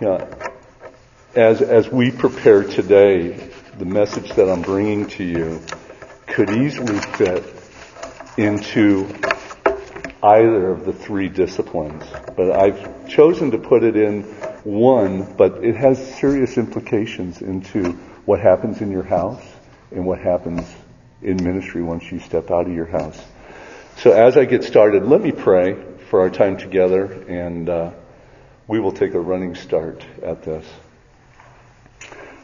You know, as, as we prepare today, the message that I'm bringing to you could easily fit into either of the three disciplines. But I've chosen to put it in one, but it has serious implications into what happens in your house and what happens in ministry once you step out of your house. So as I get started, let me pray for our time together and uh, we will take a running start at this.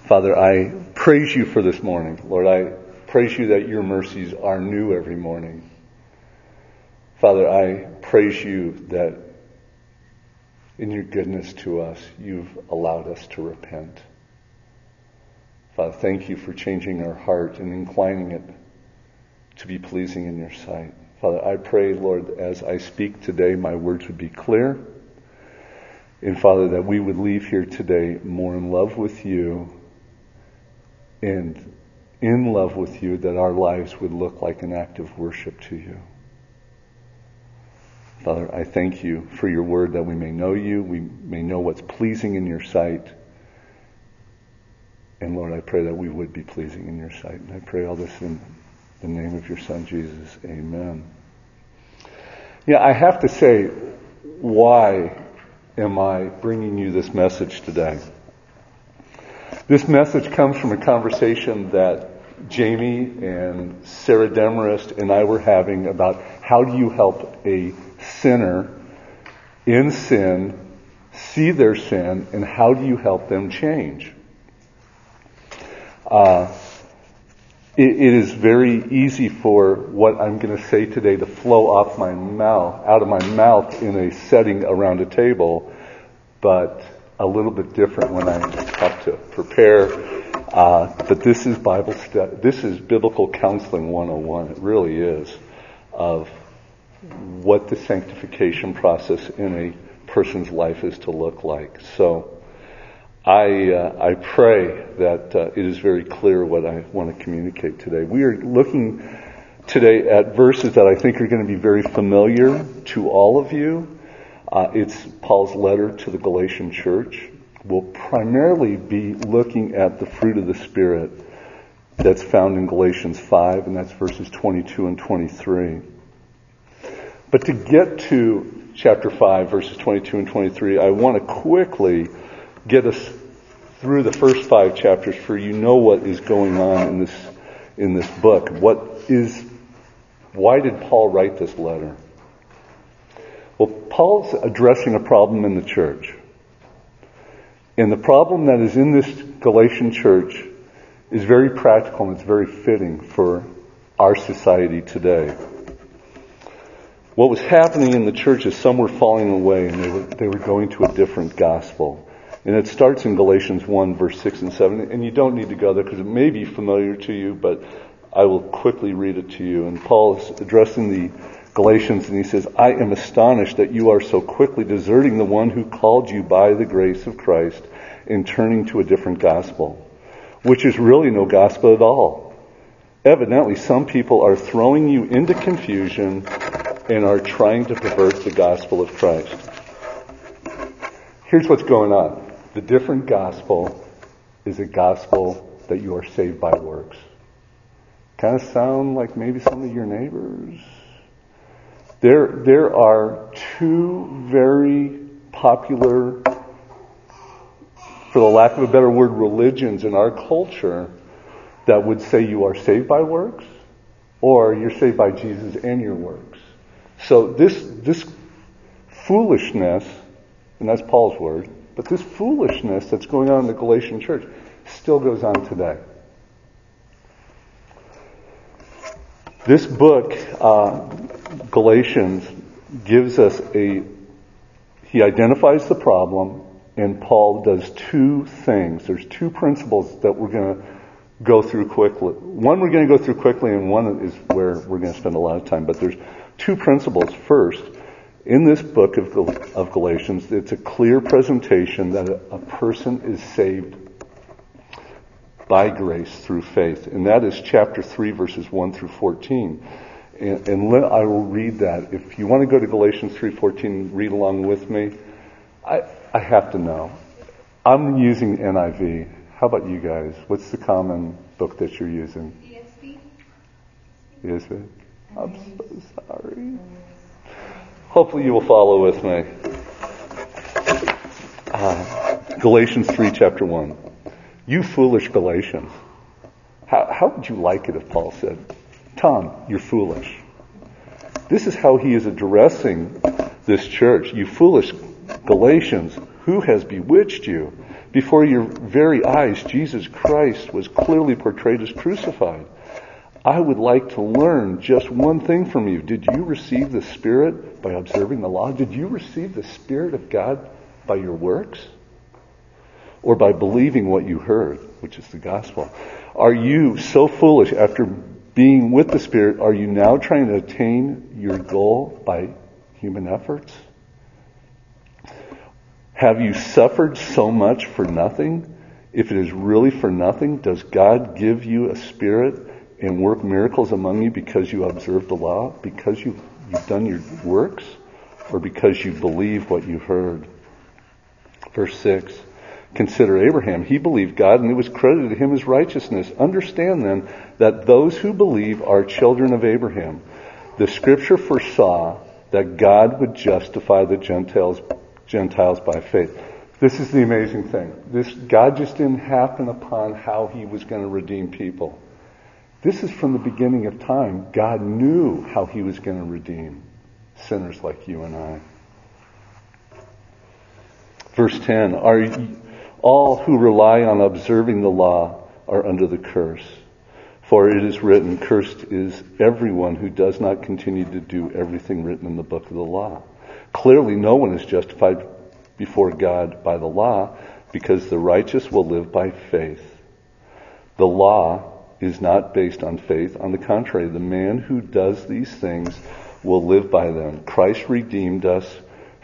Father, I praise you for this morning. Lord, I praise you that your mercies are new every morning. Father, I praise you that in your goodness to us, you've allowed us to repent. Father, thank you for changing our heart and inclining it to be pleasing in your sight. Father, I pray, Lord, as I speak today, my words would be clear. And Father, that we would leave here today more in love with you and in love with you, that our lives would look like an act of worship to you. Father, I thank you for your word that we may know you, we may know what's pleasing in your sight. And Lord, I pray that we would be pleasing in your sight. And I pray all this in the name of your son, Jesus. Amen. Yeah, I have to say, why am I bringing you this message today? This message comes from a conversation that Jamie and Sarah Demarest and I were having about how do you help a sinner in sin see their sin and how do you help them change? Uh, it, it is very easy for what I'm going to say today to flow off my mouth, out of my mouth in a setting around a table, but a little bit different when I have to prepare. Uh, but this is Bible this is biblical counseling 101. It really is of what the sanctification process in a person's life is to look like. So I uh, I pray that uh, it is very clear what I want to communicate today. We are looking today at verses that I think are going to be very familiar to all of you. Uh, it's Paul's letter to the Galatian church. We'll primarily be looking at the fruit of the Spirit that's found in Galatians 5, and that's verses 22 and 23. But to get to chapter 5, verses 22 and 23, I want to quickly get us through the first five chapters for you know what is going on in this, in this book. What is, why did Paul write this letter? Well, Paul's addressing a problem in the church. And the problem that is in this Galatian church is very practical and it's very fitting for our society today. What was happening in the church is some were falling away and they were, they were going to a different gospel. And it starts in Galatians 1 verse 6 and 7. And you don't need to go there because it may be familiar to you, but I will quickly read it to you. And Paul is addressing the Galatians and he says, I am astonished that you are so quickly deserting the one who called you by the grace of Christ and turning to a different gospel, which is really no gospel at all. Evidently, some people are throwing you into confusion and are trying to pervert the gospel of Christ. Here's what's going on. The different gospel is a gospel that you are saved by works. Kind of sound like maybe some of your neighbors? There, there are two very popular, for the lack of a better word, religions in our culture that would say you are saved by works or you're saved by Jesus and your works. So this, this foolishness, and that's Paul's word, but this foolishness that's going on in the Galatian church still goes on today. This book, uh, Galatians, gives us a, he identifies the problem, and Paul does two things. There's two principles that we're going to go through quickly. One we're going to go through quickly, and one is where we're going to spend a lot of time. But there's two principles. First, in this book of, of Galatians, it's a clear presentation that a, a person is saved by grace through faith. And that is chapter 3, verses 1 through 14. And, and let, I will read that. If you want to go to Galatians 3.14, read along with me. I, I have to know. I'm using NIV. How about you guys? What's the common book that you're using? ESV. It? I'm so sorry. Hopefully you will follow with me. Uh, Galatians 3, chapter 1. You foolish Galatians. How, how would you like it if Paul said, Tom, you're foolish? This is how he is addressing this church. You foolish Galatians, who has bewitched you? Before your very eyes, Jesus Christ was clearly portrayed as crucified. I would like to learn just one thing from you. Did you receive the Spirit by observing the law? Did you receive the Spirit of God by your works? Or by believing what you heard, which is the gospel? Are you so foolish after being with the Spirit? Are you now trying to attain your goal by human efforts? Have you suffered so much for nothing? If it is really for nothing, does God give you a spirit and work miracles among you because you observe the law? Because you, you've done your works? Or because you believe what you've heard? Verse 6. Consider Abraham. He believed God and it was credited to him as righteousness. Understand then that those who believe are children of Abraham. The scripture foresaw that God would justify the Gentiles, Gentiles by faith. This is the amazing thing. This, God just didn't happen upon how he was going to redeem people. This is from the beginning of time. God knew how he was going to redeem sinners like you and I. Verse 10, are all who rely on observing the law are under the curse. For it is written, cursed is everyone who does not continue to do everything written in the book of the law. Clearly no one is justified before God by the law because the righteous will live by faith. The law is not based on faith. On the contrary, the man who does these things will live by them. Christ redeemed us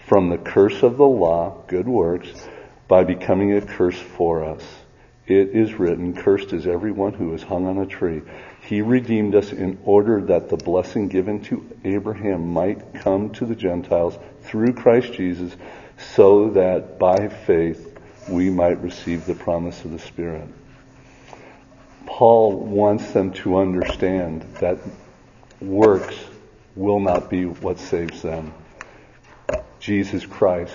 from the curse of the law, good works, by becoming a curse for us. It is written, cursed is everyone who is hung on a tree. He redeemed us in order that the blessing given to Abraham might come to the Gentiles through Christ Jesus, so that by faith we might receive the promise of the Spirit. Paul wants them to understand that works will not be what saves them. Jesus Christ,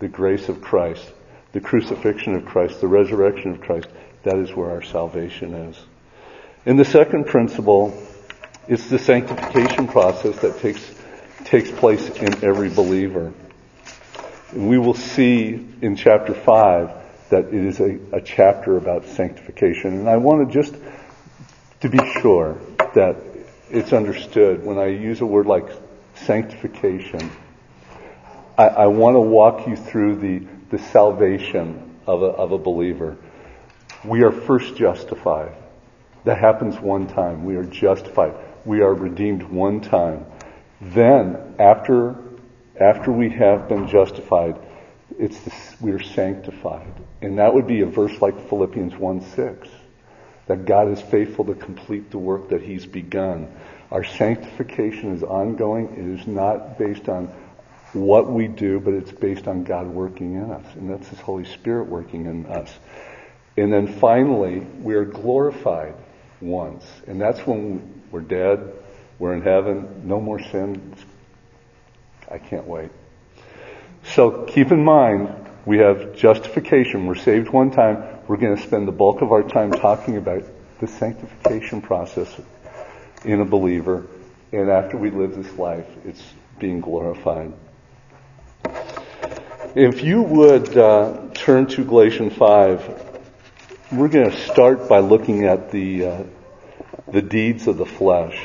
the grace of Christ, the crucifixion of Christ, the resurrection of Christ, that is where our salvation is. And the second principle is the sanctification process that takes, takes place in every believer. We will see in chapter 5 that it is a, a chapter about sanctification. And I want to just to be sure that it's understood when I use a word like sanctification, I, I want to walk you through the the salvation of a, of a believer. We are first justified. That happens one time. We are justified. We are redeemed one time. Then, after, after we have been justified, it's this, we are sanctified. And that would be a verse like Philippians 1 6. That God is faithful to complete the work that He's begun. Our sanctification is ongoing. It is not based on what we do, but it's based on God working in us. And that's His Holy Spirit working in us. And then finally, we are glorified once. And that's when we're dead, we're in heaven, no more sin. I can't wait. So keep in mind, we have justification. We're saved one time. We're going to spend the bulk of our time talking about the sanctification process in a believer. And after we live this life, it's being glorified. If you would uh, turn to Galatians 5, we're going to start by looking at the, uh, the deeds of the flesh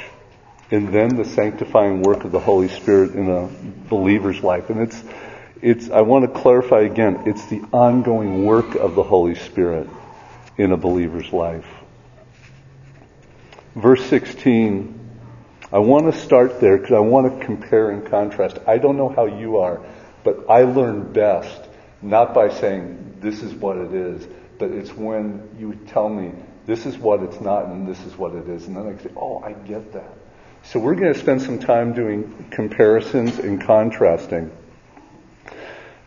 and then the sanctifying work of the Holy Spirit in a believer's life. And it's, it's, I want to clarify again, it's the ongoing work of the Holy Spirit in a believer's life. Verse 16, I want to start there because I want to compare and contrast. I don't know how you are. But I learn best not by saying this is what it is, but it's when you tell me this is what it's not and this is what it is. And then I say, oh, I get that. So we're going to spend some time doing comparisons and contrasting.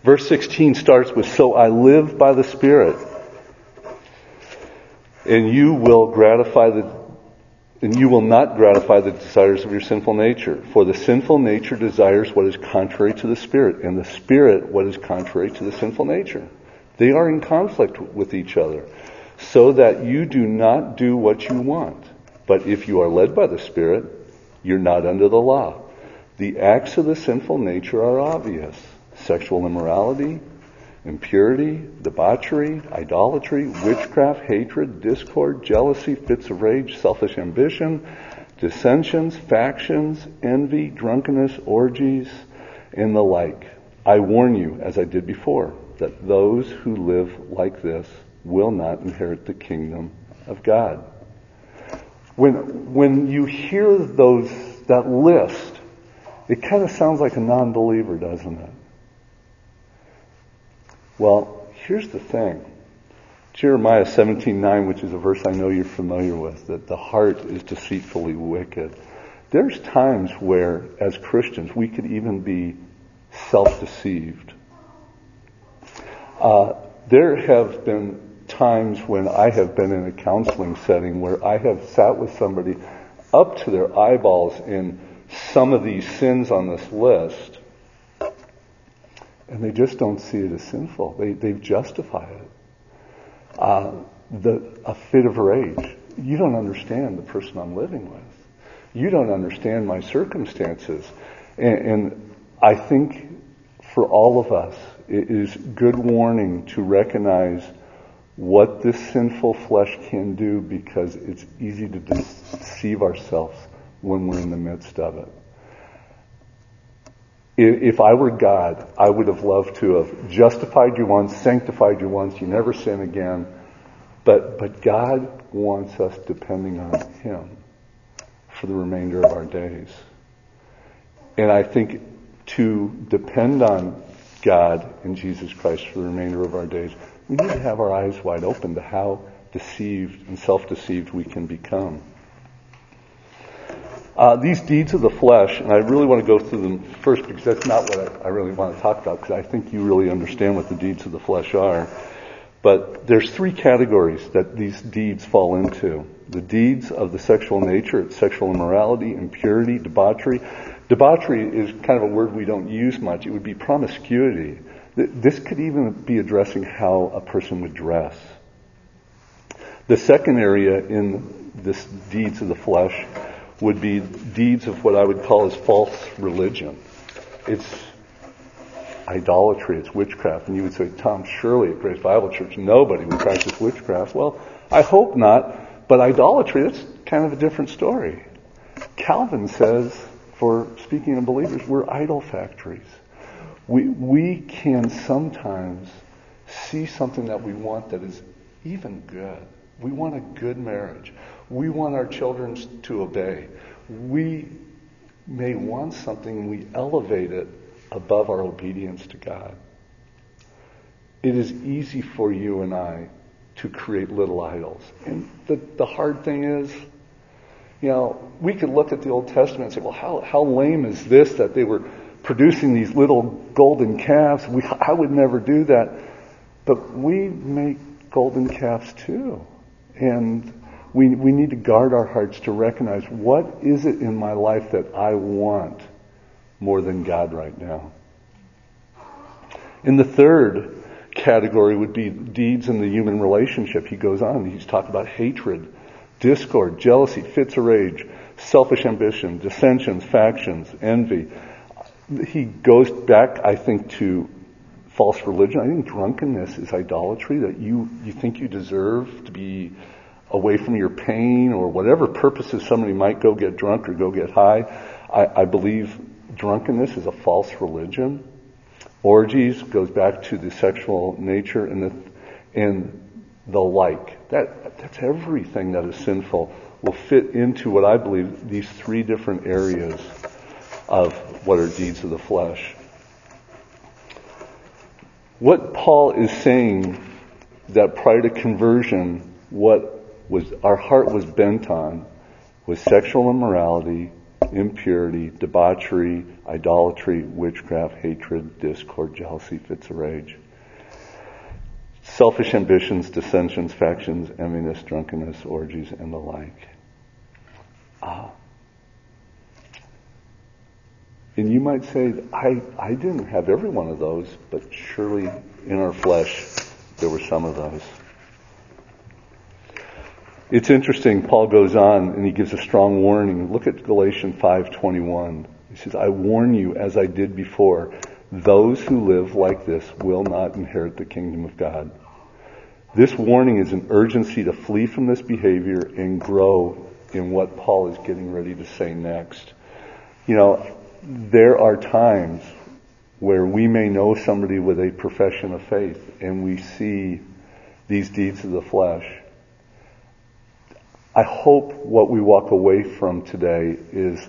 Verse 16 starts with, So I live by the Spirit, and you will gratify the and you will not gratify the desires of your sinful nature. For the sinful nature desires what is contrary to the Spirit, and the Spirit what is contrary to the sinful nature. They are in conflict with each other, so that you do not do what you want. But if you are led by the Spirit, you're not under the law. The acts of the sinful nature are obvious sexual immorality, impurity, debauchery, idolatry, witchcraft, hatred, discord, jealousy, fits of rage, selfish ambition, dissensions, factions, envy, drunkenness, orgies, and the like. I warn you, as I did before, that those who live like this will not inherit the kingdom of God. When, when you hear those, that list, it kind of sounds like a non-believer, doesn't it? Well, here's the thing. Jeremiah 17:9, which is a verse I know you're familiar with, that the heart is deceitfully wicked. There's times where, as Christians, we could even be self-deceived. Uh, there have been times when I have been in a counseling setting where I have sat with somebody up to their eyeballs in some of these sins on this list, and they just don't see it as sinful. They, they've justified it. Uh, the, a fit of rage. You don't understand the person I'm living with. You don't understand my circumstances. And, and I think for all of us, it is good warning to recognize what this sinful flesh can do because it's easy to deceive ourselves when we're in the midst of it. If I were God, I would have loved to have justified you once, sanctified you once, you never sin again. But, but God wants us depending on Him for the remainder of our days. And I think to depend on God and Jesus Christ for the remainder of our days, we need to have our eyes wide open to how deceived and self-deceived we can become. Uh, these deeds of the flesh, and I really want to go through them first because that's not what I, I really want to talk about because I think you really understand what the deeds of the flesh are. But there's three categories that these deeds fall into. The deeds of the sexual nature, it's sexual immorality, impurity, debauchery. Debauchery is kind of a word we don't use much. It would be promiscuity. This could even be addressing how a person would dress. The second area in this deeds of the flesh would be deeds of what I would call as false religion. It's idolatry, it's witchcraft. And you would say, Tom, surely at Grace Bible Church nobody would practice witchcraft. Well, I hope not, but idolatry, that's kind of a different story. Calvin says, for speaking of believers, we're idol factories. We, we can sometimes see something that we want that is even good. We want a good marriage. We want our children to obey. We may want something we elevate it above our obedience to God. It is easy for you and I to create little idols. And the, the hard thing is, you know, we could look at the Old Testament and say, well, how, how lame is this that they were producing these little golden calves? We, I would never do that. But we make golden calves too. And we, we need to guard our hearts to recognize what is it in my life that I want more than God right now. In the third category would be deeds in the human relationship. He goes on. He's talked about hatred, discord, jealousy, fits of rage, selfish ambition, dissensions, factions, envy. He goes back, I think, to false religion. I think drunkenness is idolatry that you, you think you deserve to be away from your pain or whatever purposes somebody might go get drunk or go get high. I, I believe drunkenness is a false religion. Orgies goes back to the sexual nature and the, and the like. That, that's everything that is sinful will fit into what I believe these three different areas of what are deeds of the flesh. What Paul is saying that prior to conversion, what was our heart was bent on was sexual immorality, impurity, debauchery, idolatry, witchcraft, hatred, discord, jealousy, fits of rage. Selfish ambitions, dissensions, factions, enviness, drunkenness, orgies, and the like. Ah. And you might say, I, I didn't have every one of those, but surely in our flesh there were some of those. It's interesting, Paul goes on and he gives a strong warning. Look at Galatians 5:21. He says, "I warn you as I did before, those who live like this will not inherit the kingdom of God." This warning is an urgency to flee from this behavior and grow in what Paul is getting ready to say next. You know, there are times where we may know somebody with a profession of faith and we see these deeds of the flesh I hope what we walk away from today is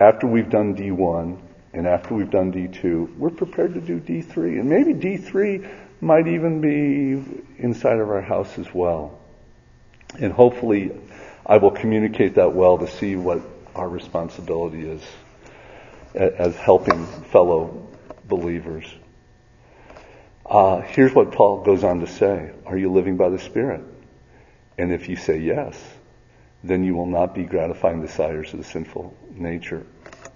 after we've done D1 and after we've done D2, we're prepared to do D3. And maybe D3 might even be inside of our house as well. And hopefully I will communicate that well to see what our responsibility is as helping fellow believers. Uh, here's what Paul goes on to say. Are you living by the Spirit? And if you say yes, then you will not be gratifying the desires of the sinful nature,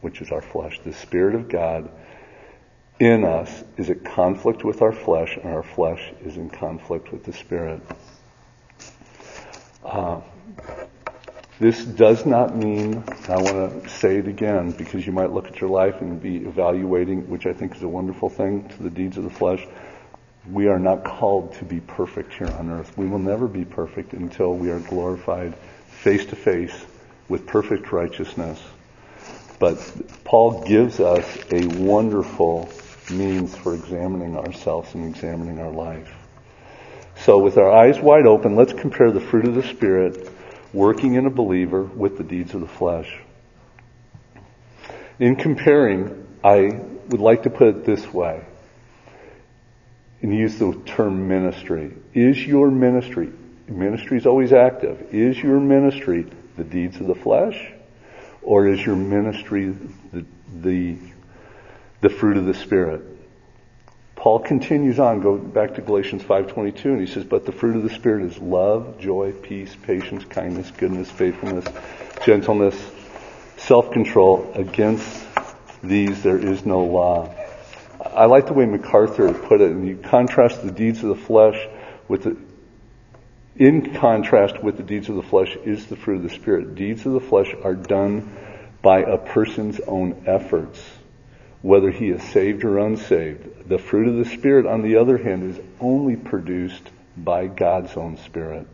which is our flesh. The Spirit of God in us is at conflict with our flesh, and our flesh is in conflict with the Spirit. Uh, this does not mean, I want to say it again, because you might look at your life and be evaluating, which I think is a wonderful thing, to the deeds of the flesh. We are not called to be perfect here on earth. We will never be perfect until we are glorified face to face with perfect righteousness. But Paul gives us a wonderful means for examining ourselves and examining our life. So with our eyes wide open, let's compare the fruit of the Spirit working in a believer with the deeds of the flesh. In comparing, I would like to put it this way and use the term ministry. Is your ministry Ministry is always active. Is your ministry the deeds of the flesh? Or is your ministry the, the, the fruit of the Spirit? Paul continues on, go back to Galatians 5.22, and he says, But the fruit of the Spirit is love, joy, peace, patience, kindness, goodness, faithfulness, gentleness, self-control. Against these there is no law. I like the way MacArthur put it, and you contrast the deeds of the flesh with the, in contrast with the deeds of the flesh is the fruit of the Spirit. Deeds of the flesh are done by a person's own efforts, whether he is saved or unsaved. The fruit of the Spirit, on the other hand, is only produced by God's own Spirit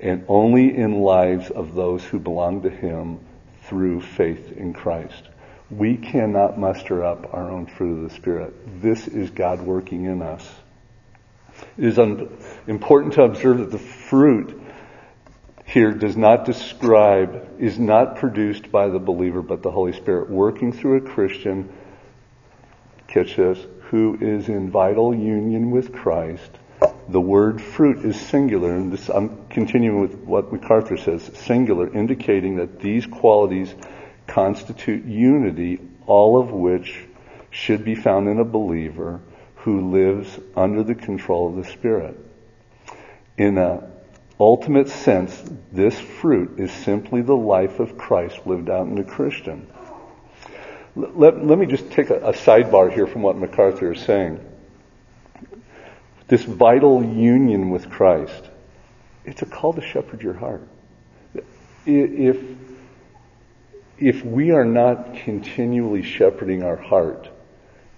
and only in lives of those who belong to Him through faith in Christ. We cannot muster up our own fruit of the Spirit. This is God working in us. It is important to observe that the fruit here does not describe, is not produced by the believer, but the Holy Spirit working through a Christian, catch this, who is in vital union with Christ. The word fruit is singular, and this, I'm continuing with what MacArthur says, singular, indicating that these qualities constitute unity, all of which should be found in a believer who lives under the control of the Spirit. In an ultimate sense, this fruit is simply the life of Christ lived out in a Christian. Let, let me just take a, a sidebar here from what MacArthur is saying. This vital union with Christ, it's a call to shepherd your heart. If, if we are not continually shepherding our heart,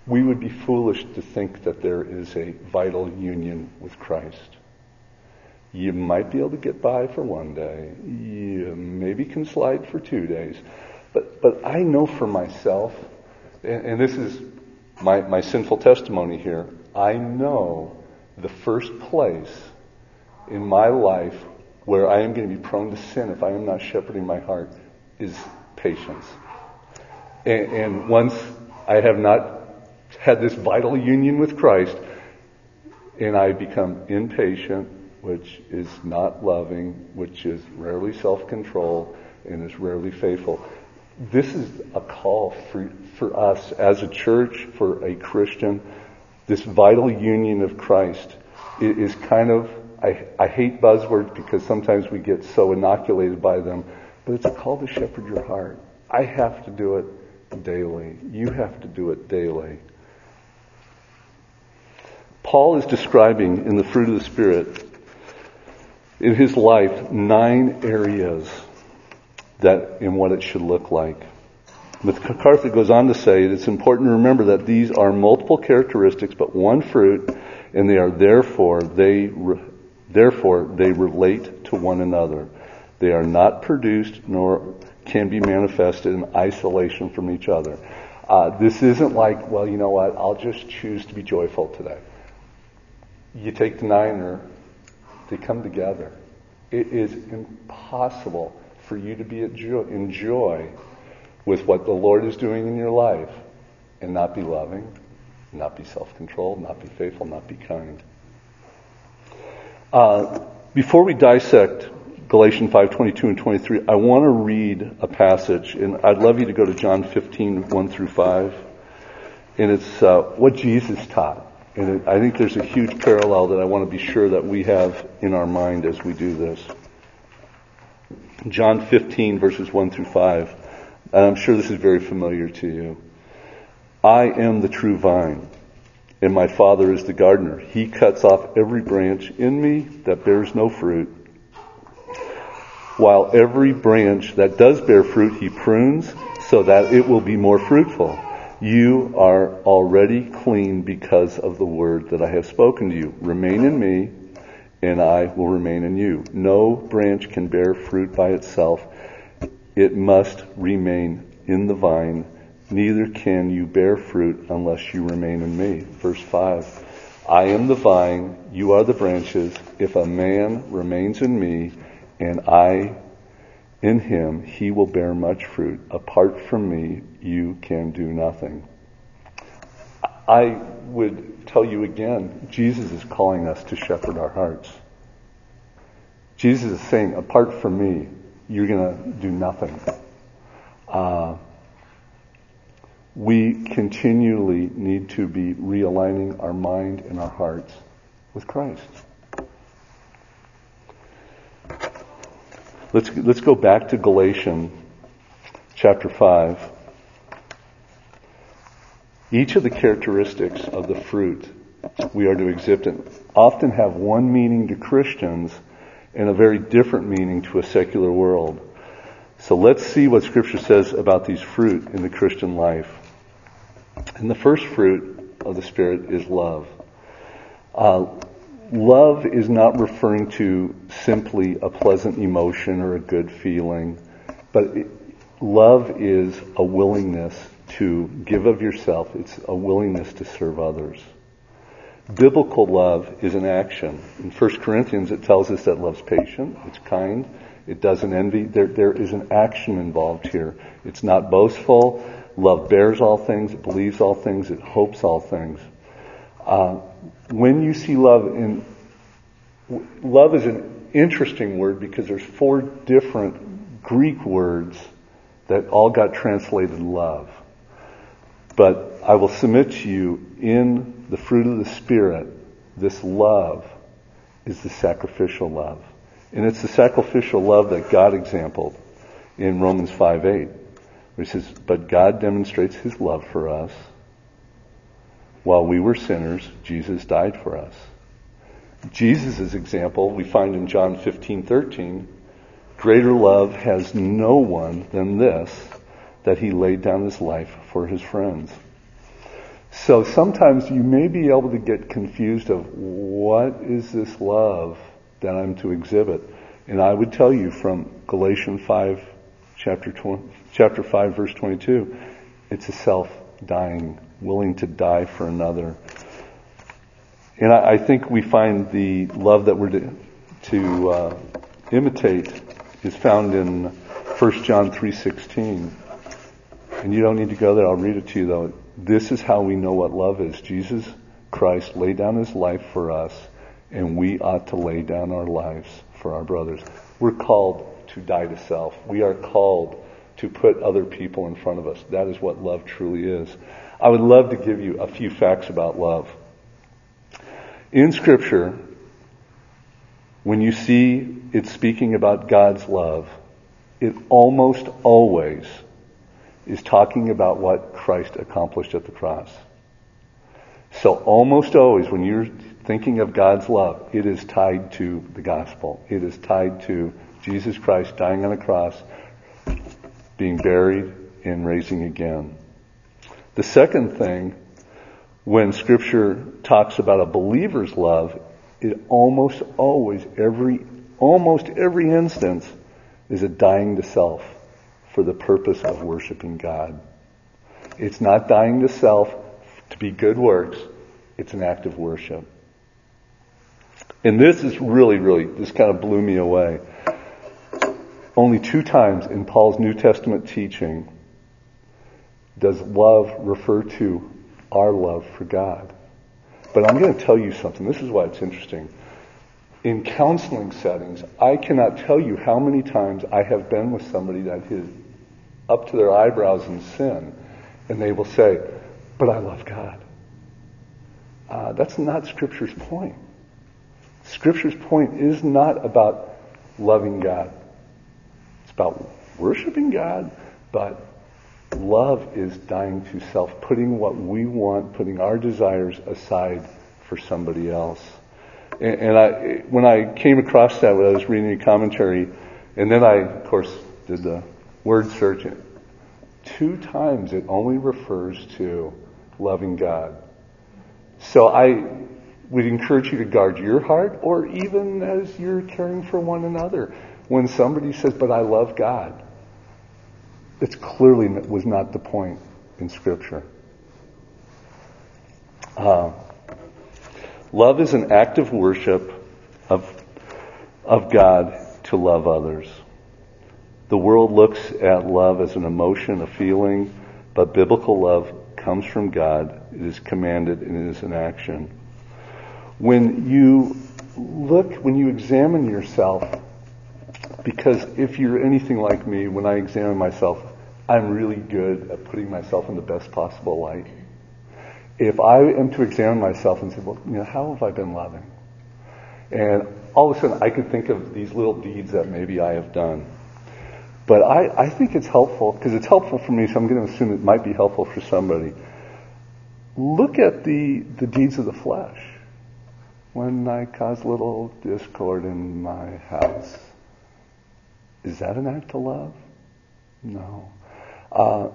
we would be foolish to think that there is a vital union with Christ. You might be able to get by for one day. You maybe can slide for two days. But, but I know for myself, and, and this is my, my sinful testimony here, I know the first place in my life where I am going to be prone to sin if I am not shepherding my heart is patience. And, and once I have not had this vital union with Christ, and I become impatient, which is not loving, which is rarely self-control, and is rarely faithful. this is a call for, for us as a church, for a Christian. This vital union of Christ is kind of, I, I hate buzzwords because sometimes we get so inoculated by them, but it's a call to shepherd your heart. I have to do it daily. You have to do it daily. Paul is describing in the fruit of the Spirit in his life nine areas that in what it should look like. MacArthur goes on to say it's important to remember that these are multiple characteristics but one fruit and they are therefore they therefore they relate to one another. They are not produced nor can be manifested in isolation from each other. Uh, this isn't like, well, you know what, I'll just choose to be joyful today. You take the nine or they come together. It is impossible for you to be in joy with what the Lord is doing in your life and not be loving, not be self-controlled, not be faithful, not be kind. Uh, before we dissect Galatians 5, 22 and 23, I want to read a passage, and I'd love you to go to John 15, 1 through 5. And it's uh, what Jesus taught. And I think there's a huge parallel that I want to be sure that we have in our mind as we do this. John 15 verses 1 through 5. And I'm sure this is very familiar to you. I am the true vine, and my Father is the gardener. He cuts off every branch in me that bears no fruit, while every branch that does bear fruit he prunes so that it will be more fruitful. You are already clean because of the word that I have spoken to you. Remain in me, and I will remain in you. No branch can bear fruit by itself. It must remain in the vine. Neither can you bear fruit unless you remain in me. Verse 5. I am the vine, you are the branches. If a man remains in me, and I in him, he will bear much fruit. Apart from me, you can do nothing. I would tell you again, Jesus is calling us to shepherd our hearts. Jesus is saying, apart from me, you're going to do nothing. Uh, we continually need to be realigning our mind and our hearts with Christ. Let's, let's go back to Galatians chapter 5. Each of the characteristics of the fruit we are to exhibit often have one meaning to Christians and a very different meaning to a secular world. So let's see what Scripture says about these fruit in the Christian life. And the first fruit of the Spirit is love. Uh, love is not referring to simply a pleasant emotion or a good feeling, but it, love is a willingness to give of yourself. It's a willingness to serve others. Biblical love is an action. In 1 Corinthians, it tells us that love's patient, it's kind, it doesn't envy. There, there is an action involved here. It's not boastful. Love bears all things, it believes all things, it hopes all things. Uh, when you see love in, love is an interesting word because there's four different Greek words that all got translated love. But I will submit to you in the fruit of the Spirit, this love is the sacrificial love. And it's the sacrificial love that God exampled in Romans 5 8, where he says, But God demonstrates his love for us while we were sinners, Jesus died for us. Jesus' example we find in John 15:13. Greater love has no one than this, that he laid down his life for his friends. So sometimes you may be able to get confused of what is this love that I'm to exhibit. And I would tell you from Galatians 5, chapter, 20, chapter 5, verse 22, it's a self-dying willing to die for another. And I, I think we find the love that we're to, to uh, imitate is found in 1 John 3:16. And you don't need to go there. I'll read it to you though. This is how we know what love is. Jesus Christ laid down his life for us, and we ought to lay down our lives for our brothers. We're called to die to self. We are called to put other people in front of us. That is what love truly is. I would love to give you a few facts about love. In Scripture, when you see it speaking about God's love, it almost always is talking about what Christ accomplished at the cross. So almost always when you're thinking of God's love, it is tied to the gospel. It is tied to Jesus Christ dying on a cross, being buried, and raising again. The second thing, when scripture talks about a believer's love, it almost always, every, almost every instance is a dying to self for the purpose of worshiping God. It's not dying to self to be good works. It's an act of worship. And this is really, really, this kind of blew me away. Only two times in Paul's New Testament teaching does love refer to our love for God. But I'm going to tell you something. This is why it's interesting. In counseling settings, I cannot tell you how many times I have been with somebody that is up to their eyebrows in sin, and they will say, But I love God. Uh, that's not Scripture's point. Scripture's point is not about loving God. It's about worshiping God, but love is dying to self, putting what we want, putting our desires aside for somebody else. And, and I, when I came across that when I was reading a commentary, and then I, of course, did the word search, two times it only refers to loving God. So I would encourage you to guard your heart, or even as you're caring for one another. When somebody says, but I love God, it clearly was not the point in Scripture. Uh, love is an act of worship of, of God to love others. The world looks at love as an emotion, a feeling, but biblical love comes from God. It is commanded and it is an action. When you look, when you examine yourself, because if you're anything like me, when I examine myself, I'm really good at putting myself in the best possible light. If I am to examine myself and say, well, you know, how have I been loving? And all of a sudden I can think of these little deeds that maybe I have done. But I, I think it's helpful, because it's helpful for me, so I'm going to assume it might be helpful for somebody. Look at the, the deeds of the flesh. When I cause little discord in my house, is that an act of love? No. Uh,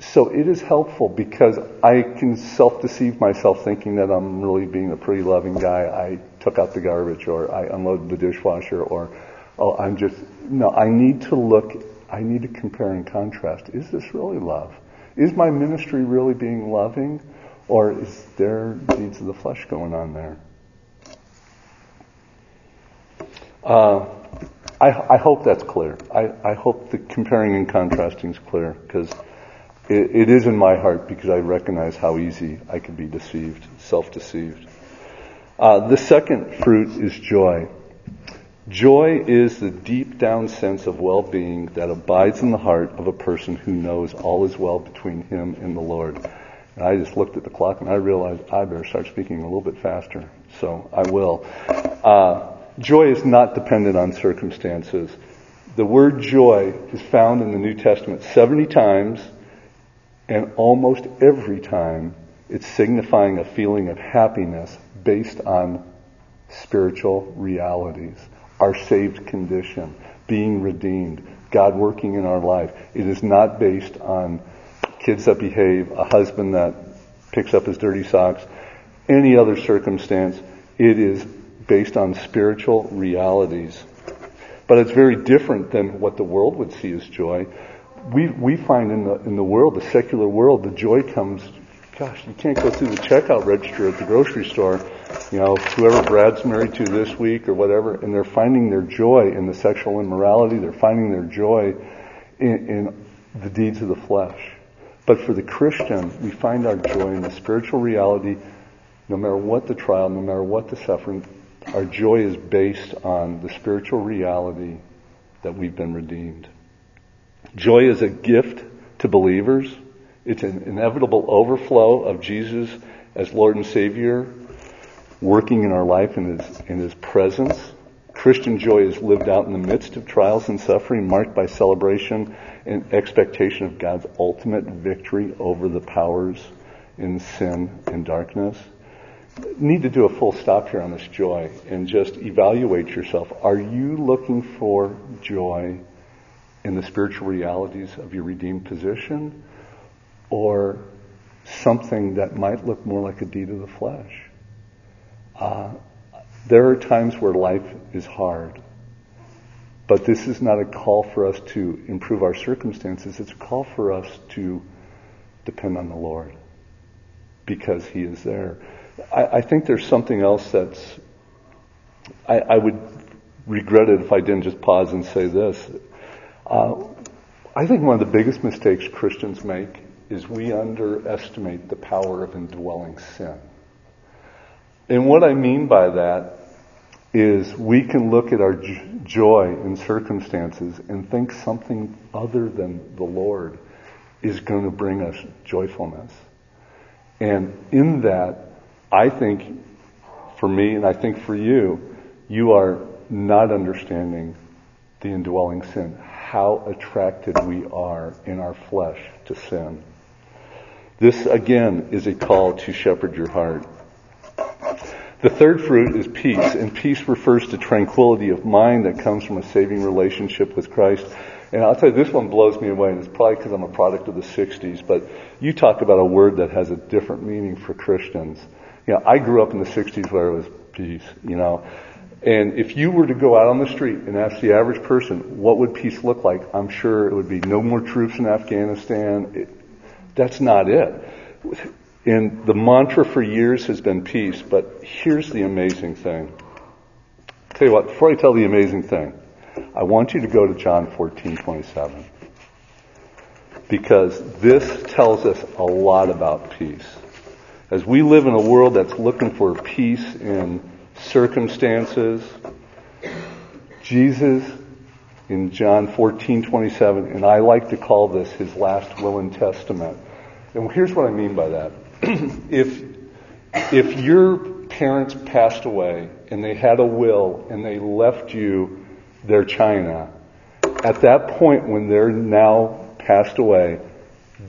so it is helpful because I can self-deceive myself thinking that I'm really being a pretty loving guy. I took out the garbage or I unloaded the dishwasher or oh, I'm just, no, I need to look, I need to compare and contrast. Is this really love? Is my ministry really being loving? Or is there deeds of the flesh going on there? Uh, I, I, hope that's clear. I, I, hope the comparing and contrasting is clear because it, it is in my heart because I recognize how easy I can be deceived, self-deceived. Uh, the second fruit is joy. Joy is the deep down sense of well-being that abides in the heart of a person who knows all is well between him and the Lord. And I just looked at the clock and I realized I better start speaking a little bit faster. So I will. Uh, joy is not dependent on circumstances. The word joy is found in the New Testament 70 times, and almost every time it's signifying a feeling of happiness based on spiritual realities our saved condition, being redeemed, God working in our life. It is not based on kids that behave, a husband that picks up his dirty socks, any other circumstance. It is based on spiritual realities. But it's very different than what the world would see as joy. We, we find in the, in the world, the secular world, the joy comes, gosh, you can't go through the checkout register at the grocery store you know, whoever Brad's married to this week or whatever, and they're finding their joy in the sexual immorality, they're finding their joy in, in the deeds of the flesh. But for the Christian, we find our joy in the spiritual reality, no matter what the trial, no matter what the suffering, our joy is based on the spiritual reality that we've been redeemed. Joy is a gift to believers. It's an inevitable overflow of Jesus as Lord and Savior working in our life in His, in His presence. Christian joy is lived out in the midst of trials and suffering, marked by celebration and expectation of God's ultimate victory over the powers in sin and darkness. Need to do a full stop here on this joy and just evaluate yourself. Are you looking for joy in the spiritual realities of your redeemed position or something that might look more like a deed of the flesh? Uh, there are times where life is hard. But this is not a call for us to improve our circumstances. It's a call for us to depend on the Lord because He is there. I, I think there's something else that's, I, I, would regret it if I didn't just pause and say this. Uh, I think one of the biggest mistakes Christians make is we underestimate the power of indwelling sin. And what I mean by that is we can look at our joy in circumstances and think something other than the Lord is going to bring us joyfulness. And in that, I think for me and I think for you, you are not understanding the indwelling sin, how attracted we are in our flesh to sin. This again is a call to shepherd your heart. The third fruit is peace, and peace refers to tranquility of mind that comes from a saving relationship with Christ. And I'll tell you, this one blows me away, and it's probably because I'm a product of the 60s, but you talk about a word that has a different meaning for Christians. You know, I grew up in the 60s where it was peace, you know. And if you were to go out on the street and ask the average person, what would peace look like? I'm sure it would be no more troops in Afghanistan. It, that's not it. And the mantra for years has been peace, but here's the amazing thing. I'll tell you what, before I tell the amazing thing, I want you to go to John 14, 27. Because this tells us a lot about peace. As we live in a world that's looking for peace in circumstances, Jesus in John 14, 27, and I like to call this his last will and testament. And here's what I mean by that. if if your parents passed away and they had a will and they left you their china, at that point when they're now passed away,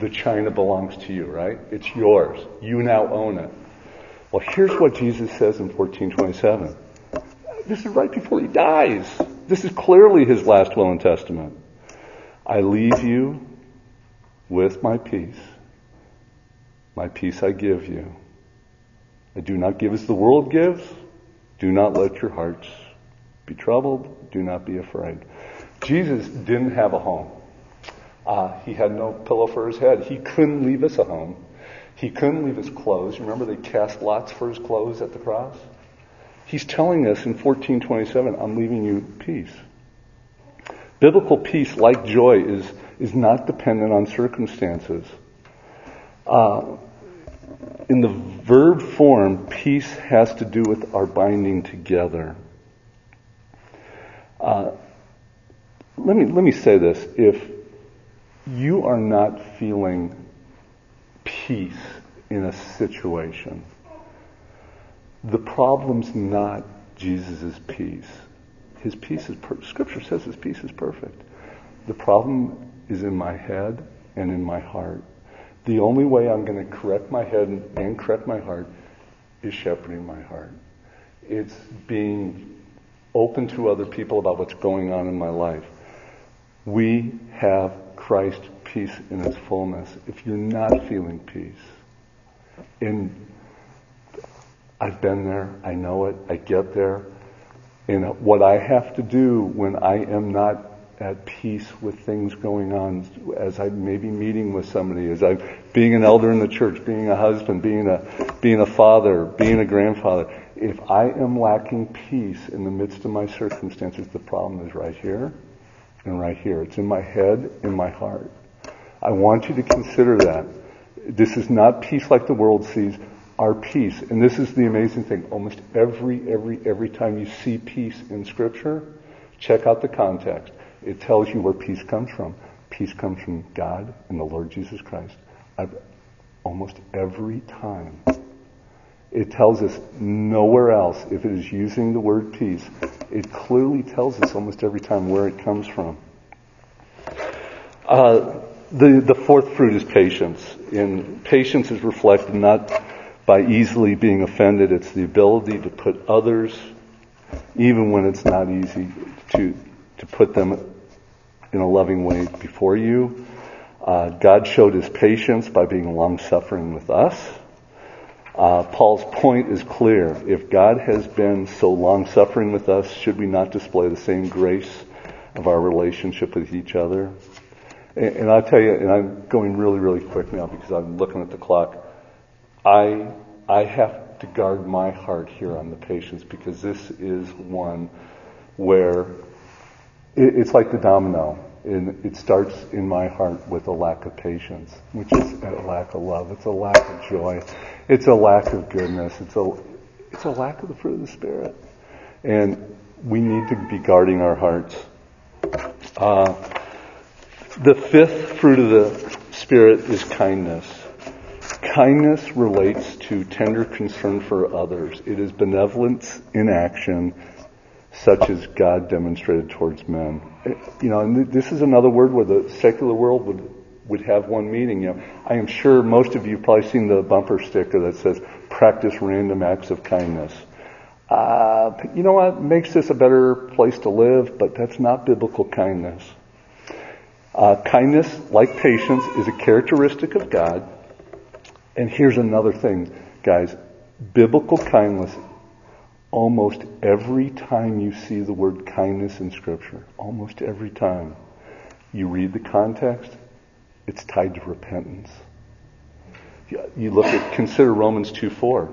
the china belongs to you, right? It's yours. You now own it. Well, here's what Jesus says in 1427. This is right before he dies. This is clearly his last will and testament. I leave you with my peace. My peace I give you. I do not give as the world gives. Do not let your hearts be troubled. Do not be afraid. Jesus didn't have a home. Uh, he had no pillow for his head. He couldn't leave us a home. He couldn't leave his clothes. Remember they cast lots for his clothes at the cross? He's telling us in 1427, I'm leaving you peace. Biblical peace, like joy, is, is not dependent on circumstances. Uh, in the verb form, peace has to do with our binding together. Uh, let me let me say this: if you are not feeling peace in a situation, the problem's not Jesus' peace. His peace is per- Scripture says his peace is perfect. The problem is in my head and in my heart. The only way I'm going to correct my head and correct my heart is shepherding my heart. It's being open to other people about what's going on in my life. We have Christ peace in its fullness. If you're not feeling peace, and I've been there, I know it, I get there, and what I have to do when I am not at peace with things going on as I may be meeting with somebody, as I'm being an elder in the church, being a husband, being a, being a father, being a grandfather. If I am lacking peace in the midst of my circumstances, the problem is right here and right here. It's in my head, in my heart. I want you to consider that. This is not peace like the world sees. Our peace, and this is the amazing thing, almost every, every, every time you see peace in scripture, check out the context. It tells you where peace comes from. peace comes from God and the Lord Jesus Christ. I've, almost every time. It tells us nowhere else, if it is using the word peace, it clearly tells us almost every time where it comes from. Uh, the, the fourth fruit is patience. And patience is reflected not by easily being offended, it's the ability to put others, even when it's not easy, to, to put them in a loving way before you. Uh, God showed his patience by being long suffering with us. Uh, Paul's point is clear. If God has been so long suffering with us, should we not display the same grace of our relationship with each other? And, and I'll tell you, and I'm going really, really quick now because I'm looking at the clock. I, I have to guard my heart here on the patience because this is one where it, it's like the domino and it starts in my heart with a lack of patience, which is a lack of love. It's a lack of joy. It's a lack of goodness. It's a, it's a lack of the fruit of the Spirit. And we need to be guarding our hearts. Uh, the fifth fruit of the Spirit is kindness. Kindness relates to tender concern for others. It is benevolence in action such as God demonstrated towards men. You know, and this is another word where the secular world would would have one meaning. You know, I am sure most of you have probably seen the bumper sticker that says "Practice random acts of kindness." Uh, you know what makes this a better place to live, but that's not biblical kindness. Uh, kindness, like patience, is a characteristic of God. And here's another thing, guys. Biblical kindness almost every time you see the word kindness in Scripture, almost every time you read the context, it's tied to repentance. You look at, consider Romans 2 4.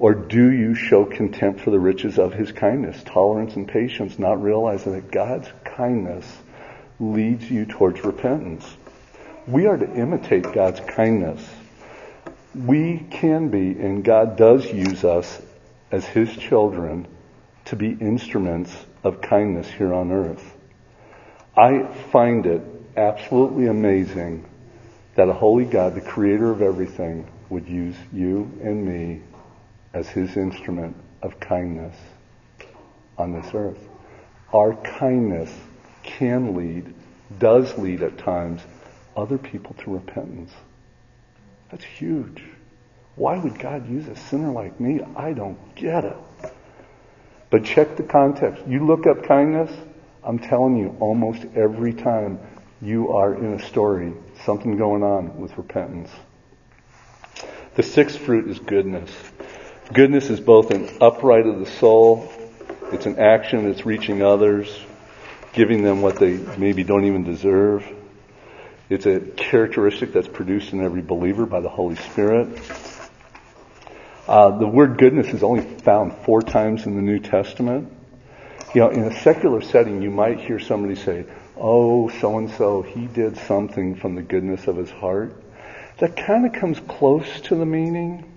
Or do you show contempt for the riches of his kindness, tolerance, and patience, not realizing that God's kindness leads you towards repentance? We are to imitate God's kindness. We can be, and God does use us as His children to be instruments of kindness here on earth. I find it absolutely amazing that a holy God, the creator of everything, would use you and me as His instrument of kindness on this earth. Our kindness can lead, does lead at times, other people to repentance. That's huge. Why would God use a sinner like me? I don't get it. But check the context. You look up kindness, I'm telling you, almost every time you are in a story, something going on with repentance. The sixth fruit is goodness. Goodness is both an upright of the soul, it's an action that's reaching others, giving them what they maybe don't even deserve. It's a characteristic that's produced in every believer by the Holy Spirit. Uh, the word goodness is only found four times in the New Testament. You know, in a secular setting, you might hear somebody say, oh, so and so, he did something from the goodness of his heart. That kind of comes close to the meaning.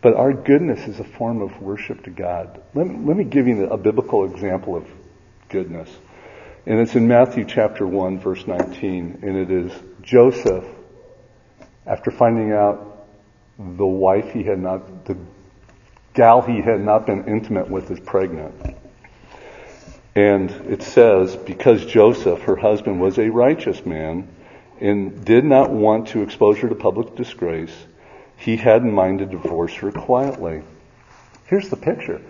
But our goodness is a form of worship to God. Let me, let me give you a biblical example of goodness. And it's in Matthew chapter 1, verse 19. And it is Joseph, after finding out the wife he had not, the gal he had not been intimate with is pregnant. And it says, because Joseph, her husband, was a righteous man and did not want to expose her to public disgrace, he had in mind to divorce her quietly. Here's the picture.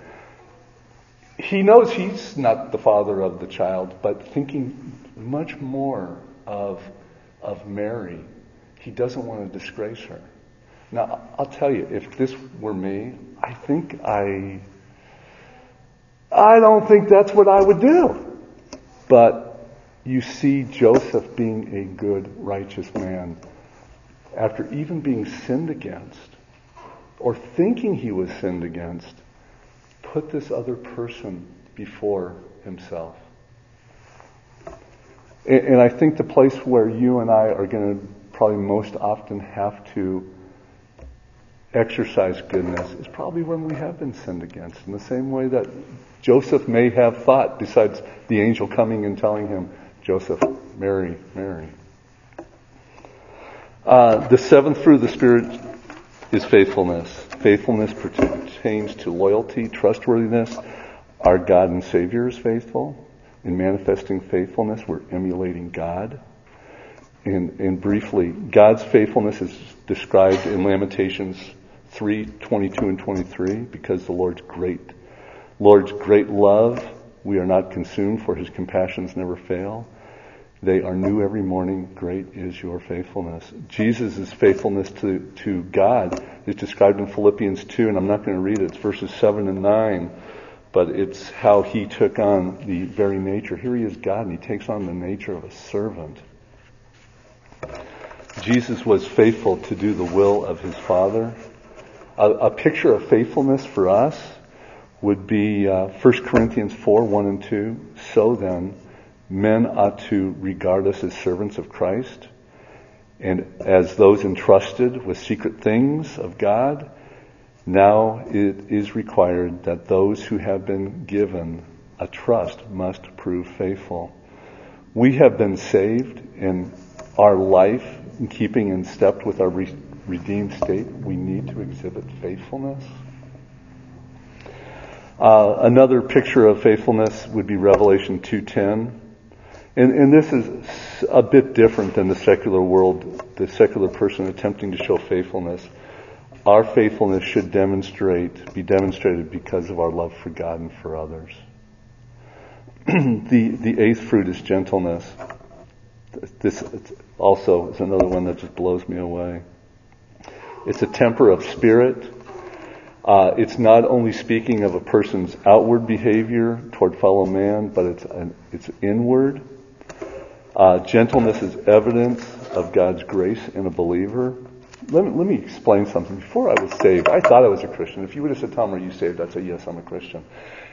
He knows he's not the father of the child, but thinking much more of, of Mary, he doesn't want to disgrace her. Now, I'll tell you, if this were me, I think I, I don't think that's what I would do. But you see Joseph being a good, righteous man after even being sinned against or thinking he was sinned against, put this other person before himself. And, I think the place where you and I are going to probably most often have to exercise goodness is probably when we have been sinned against. In the same way that Joseph may have thought, besides the angel coming and telling him, Joseph, Mary, Mary. Uh, the seventh fruit of the Spirit is faithfulness. Faithfulness pertains to loyalty, trustworthiness. Our God and Savior is faithful. In manifesting faithfulness, we're emulating God. And, and briefly, God's faithfulness is described in Lamentations 3, 22 and 23, because the Lord's great. Lord's great love, we are not consumed, for his compassions never fail. They are new every morning. Great is your faithfulness. Jesus' faithfulness to, to God is described in Philippians 2, and I'm not going to read it. It's verses 7 and 9, but it's how he took on the very nature. Here he is God, and he takes on the nature of a servant. Jesus was faithful to do the will of his Father. A, a picture of faithfulness for us would be uh, 1 Corinthians 4, 1 and 2. So then, men ought to regard us as servants of Christ and as those entrusted with secret things of God. Now it is required that those who have been given a trust must prove faithful. We have been saved and our life in keeping in step with our redeemed state, we need to exhibit faithfulness. Uh, another picture of faithfulness would be Revelation 2.10. And, and this is a bit different than the secular world, the secular person attempting to show faithfulness. Our faithfulness should demonstrate, be demonstrated because of our love for God and for others. the, the eighth fruit is gentleness. This also is another one that just blows me away. It's a temper of spirit. Uh, it's not only speaking of a person's outward behavior toward fellow man, but it's an, it's inward. Uh, gentleness is evidence of God's grace in a believer. Let me, let me explain something. Before I was saved, I thought I was a Christian. If you would have said, Tom, are you saved? I'd say, yes, I'm a Christian.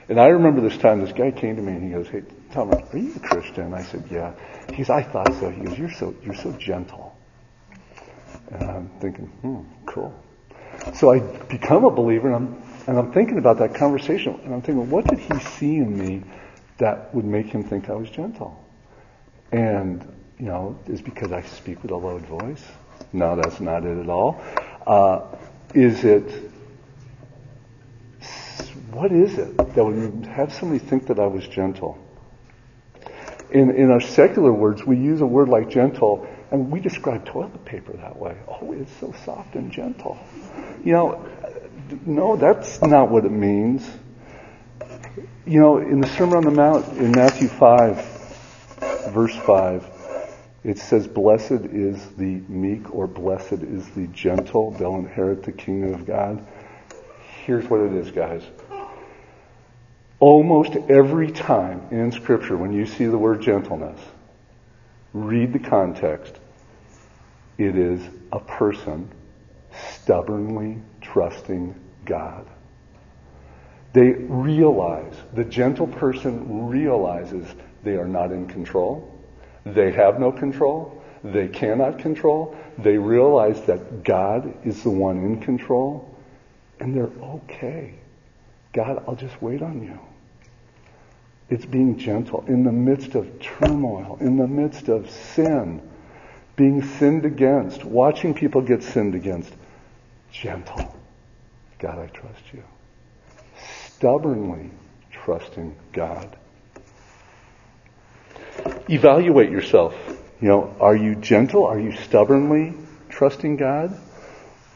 And I remember this time this guy came to me and he goes, hey, Tom, are you a Christian? I said, yeah. He goes, I thought so. He goes, you're so, you're so gentle. And I'm thinking, hmm, cool. So I become a believer and I'm, and I'm thinking about that conversation and I'm thinking, what did he see in me that would make him think I was gentle? And, you know, is because I speak with a loud voice? No, that's not it at all. Uh, is it, what is it that would have somebody think that I was gentle? In, in our secular words, we use a word like gentle, and we describe toilet paper that way. Oh, it's so soft and gentle. You know, no, that's not what it means. You know, in the Sermon on the Mount in Matthew 5, verse 5, it says, Blessed is the meek, or blessed is the gentle. They'll inherit the kingdom of God. Here's what it is, guys. Almost every time in Scripture, when you see the word gentleness, read the context. It is a person stubbornly trusting God. They realize, the gentle person realizes they are not in control. They have no control. They cannot control. They realize that God is the one in control. And they're okay. God, I'll just wait on you. It's being gentle in the midst of turmoil, in the midst of sin, being sinned against, watching people get sinned against. Gentle. God, I trust you. Stubbornly trusting God. Evaluate yourself. You know, are you gentle? Are you stubbornly trusting God?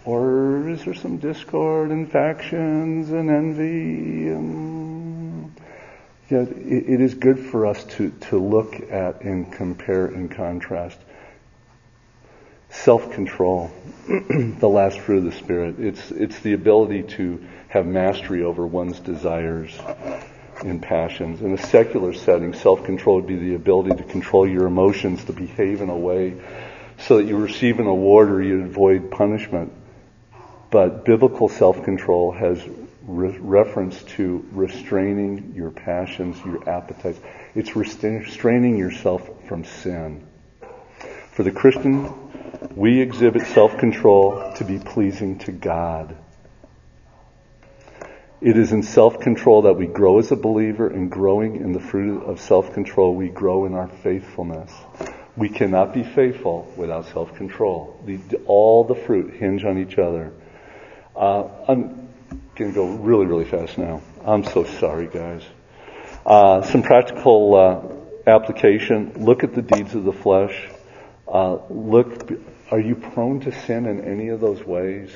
Or is there some discord and factions and envy and you know, it, it is good for us to, to look at and compare and contrast. Self-control, the last fruit of the Spirit. It's, it's the ability to have mastery over one's desires and passions. In a secular setting, self-control would be the ability to control your emotions, to behave in a way so that you receive an award or you avoid punishment. But biblical self-control has re- reference to restraining your passions, your appetites. It's restraining yourself from sin. For the Christian, we exhibit self-control to be pleasing to God. It is in self-control that we grow as a believer and growing in the fruit of self-control, we grow in our faithfulness. We cannot be faithful without self-control. All the fruit hinge on each other. Uh, I'm going to go really, really fast now. I'm so sorry, guys. Uh, some practical uh, application. Look at the deeds of the flesh. Uh, look, are you prone to sin in any of those ways?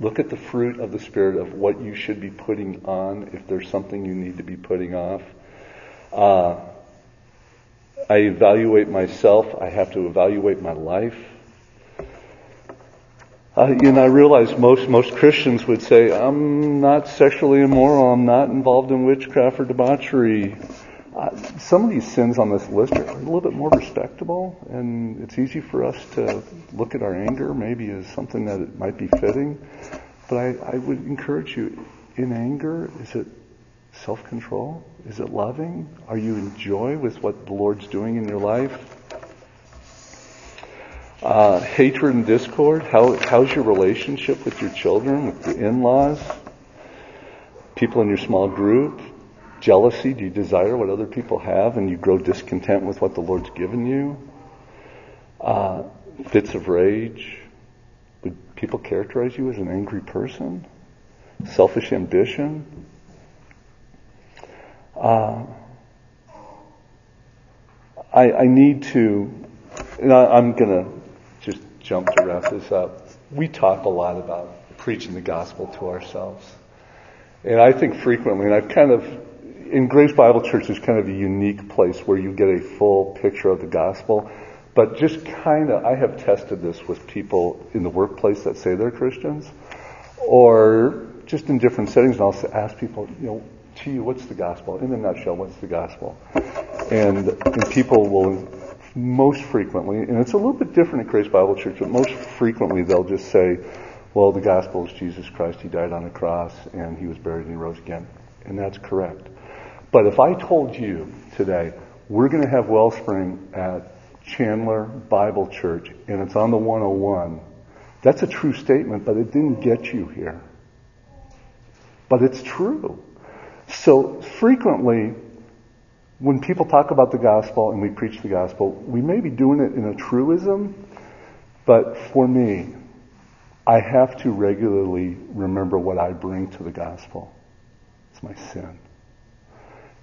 Look at the fruit of the Spirit of what you should be putting on if there's something you need to be putting off. Uh, I evaluate myself. I have to evaluate my life. Uh, you know, I realize most most Christians would say, "I'm not sexually immoral. I'm not involved in witchcraft or debauchery." Uh, some of these sins on this list are a little bit more respectable, and it's easy for us to look at our anger maybe as something that it might be fitting. But I, I would encourage you, in anger, is it self-control? Is it loving? Are you in joy with what the Lord's doing in your life? Uh, hatred and discord. How, how's your relationship with your children, with your in-laws, people in your small group? Jealousy, do you desire what other people have and you grow discontent with what the Lord's given you? Uh, fits of rage. Would people characterize you as an angry person? Selfish ambition? Uh, I, I, need to, and I, am going to just jump to wrap this up. We talk a lot about preaching the gospel to ourselves. And I think frequently, and I've kind of in Grace Bible Church is kind of a unique place where you get a full picture of the gospel. But just kind of, I have tested this with people in the workplace that say they're Christians, or just in different settings, and I'll ask people, you know, to you, what's the gospel? In a nutshell, what's the gospel? And, and people will most frequently, and it's a little bit different at Grace Bible Church, but most frequently they'll just say, well, the gospel is Jesus Christ. He died on the cross and he was buried and he rose again. And that's correct. But if I told you today, we're going to have Wellspring at Chandler Bible Church and it's on the 101, that's a true statement, but it didn't get you here. But it's true. So frequently, when people talk about the gospel and we preach the gospel, we may be doing it in a truism, but for me, I have to regularly remember what I bring to the gospel. It's my sin.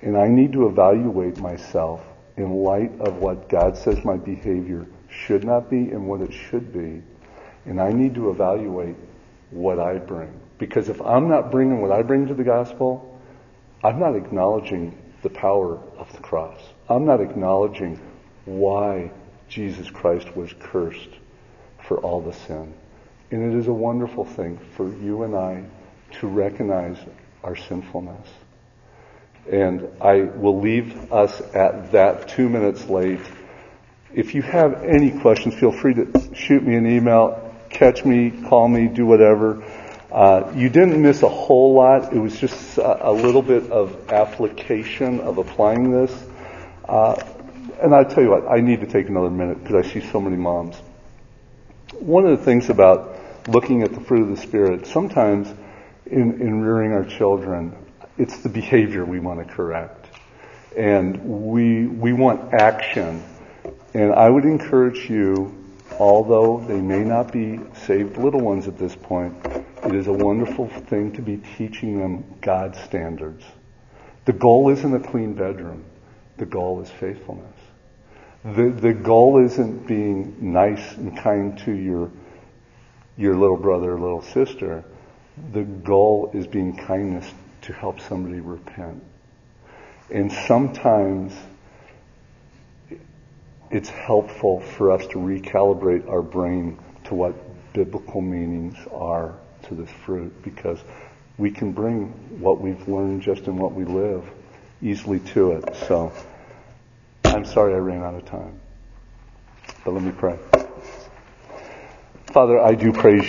And I need to evaluate myself in light of what God says my behavior should not be and what it should be. And I need to evaluate what I bring. Because if I'm not bringing what I bring to the gospel, I'm not acknowledging the power of the cross. I'm not acknowledging why Jesus Christ was cursed for all the sin. And it is a wonderful thing for you and I to recognize our sinfulness. And I will leave us at that two minutes late. If you have any questions, feel free to shoot me an email, catch me, call me, do whatever. Uh, you didn't miss a whole lot. It was just a, a little bit of application of applying this. Uh, and I tell you what, I need to take another minute because I see so many moms. One of the things about looking at the fruit of the Spirit, sometimes in, in rearing our children, it's the behavior we want to correct. And we, we want action. And I would encourage you, although they may not be saved little ones at this point, it is a wonderful thing to be teaching them God's standards. The goal isn't a clean bedroom. The goal is faithfulness. The, the goal isn't being nice and kind to your, your little brother or little sister. The goal is being kindness to help somebody repent. And sometimes it's helpful for us to recalibrate our brain to what biblical meanings are to this fruit because we can bring what we've learned just in what we live easily to it. So I'm sorry I ran out of time. But let me pray. Father, I do praise you.